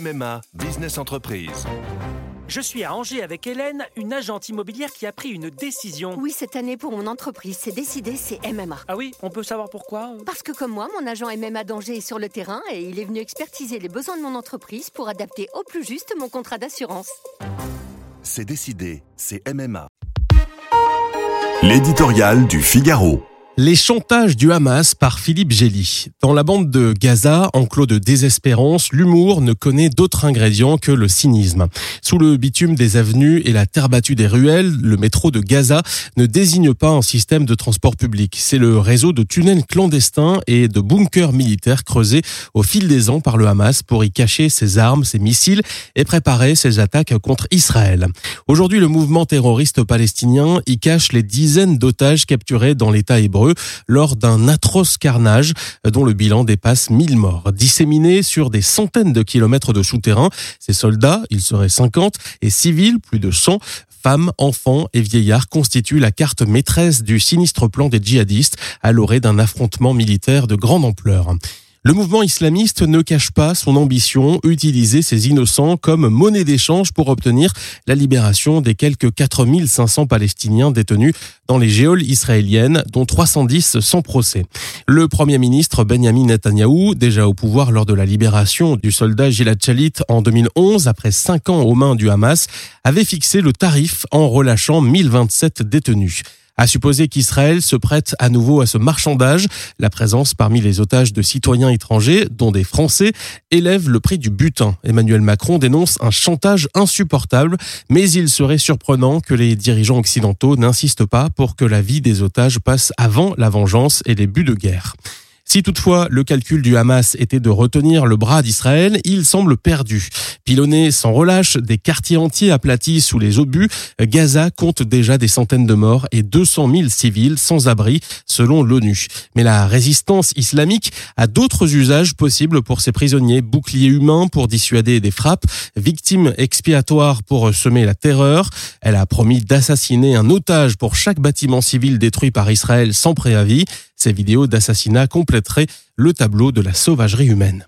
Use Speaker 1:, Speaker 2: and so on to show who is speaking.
Speaker 1: MMA Business Entreprise.
Speaker 2: Je suis à Angers avec Hélène, une agente immobilière qui a pris une décision.
Speaker 3: Oui, cette année pour mon entreprise, c'est décidé, c'est MMA.
Speaker 2: Ah oui, on peut savoir pourquoi?
Speaker 3: Parce que comme moi, mon agent MMA d'Angers est sur le terrain et il est venu expertiser les besoins de mon entreprise pour adapter au plus juste mon contrat d'assurance.
Speaker 1: C'est décidé, c'est MMA.
Speaker 4: L'éditorial du Figaro.
Speaker 5: Les chantages du Hamas par Philippe Gély. Dans la bande de Gaza, enclos de désespérance, l'humour ne connaît d'autre ingrédient que le cynisme. Sous le bitume des avenues et la terre battue des ruelles, le métro de Gaza ne désigne pas un système de transport public. C'est le réseau de tunnels clandestins et de bunkers militaires creusés au fil des ans par le Hamas pour y cacher ses armes, ses missiles et préparer ses attaques contre Israël. Aujourd'hui, le mouvement terroriste palestinien y cache les dizaines d'otages capturés dans l'État hébreu lors d'un atroce carnage dont le bilan dépasse 1000 morts. Disséminés sur des centaines de kilomètres de souterrains, ces soldats, ils seraient 50, et civils, plus de 100, femmes, enfants et vieillards constituent la carte maîtresse du sinistre plan des djihadistes à l'orée d'un affrontement militaire de grande ampleur. Le mouvement islamiste ne cache pas son ambition, utiliser ces innocents comme monnaie d'échange pour obtenir la libération des quelques 4500 Palestiniens détenus dans les géoles israéliennes, dont 310 sans procès. Le Premier ministre Benjamin Netanyahou, déjà au pouvoir lors de la libération du soldat Gilad Shalit en 2011, après cinq ans aux mains du Hamas, avait fixé le tarif en relâchant 1027 détenus. À supposer qu'Israël se prête à nouveau à ce marchandage, la présence parmi les otages de citoyens étrangers, dont des Français, élève le prix du butin. Emmanuel Macron dénonce un chantage insupportable, mais il serait surprenant que les dirigeants occidentaux n'insistent pas pour que la vie des otages passe avant la vengeance et les buts de guerre. Si toutefois le calcul du Hamas était de retenir le bras d'Israël, il semble perdu. Pilonné sans relâche, des quartiers entiers aplatis sous les obus, Gaza compte déjà des centaines de morts et 200 000 civils sans abri, selon l'ONU. Mais la résistance islamique a d'autres usages possibles pour ces prisonniers. Boucliers humains pour dissuader des frappes, victimes expiatoires pour semer la terreur. Elle a promis d'assassiner un otage pour chaque bâtiment civil détruit par Israël sans préavis. Ces vidéos d'assassinat compléteraient le tableau de la sauvagerie humaine.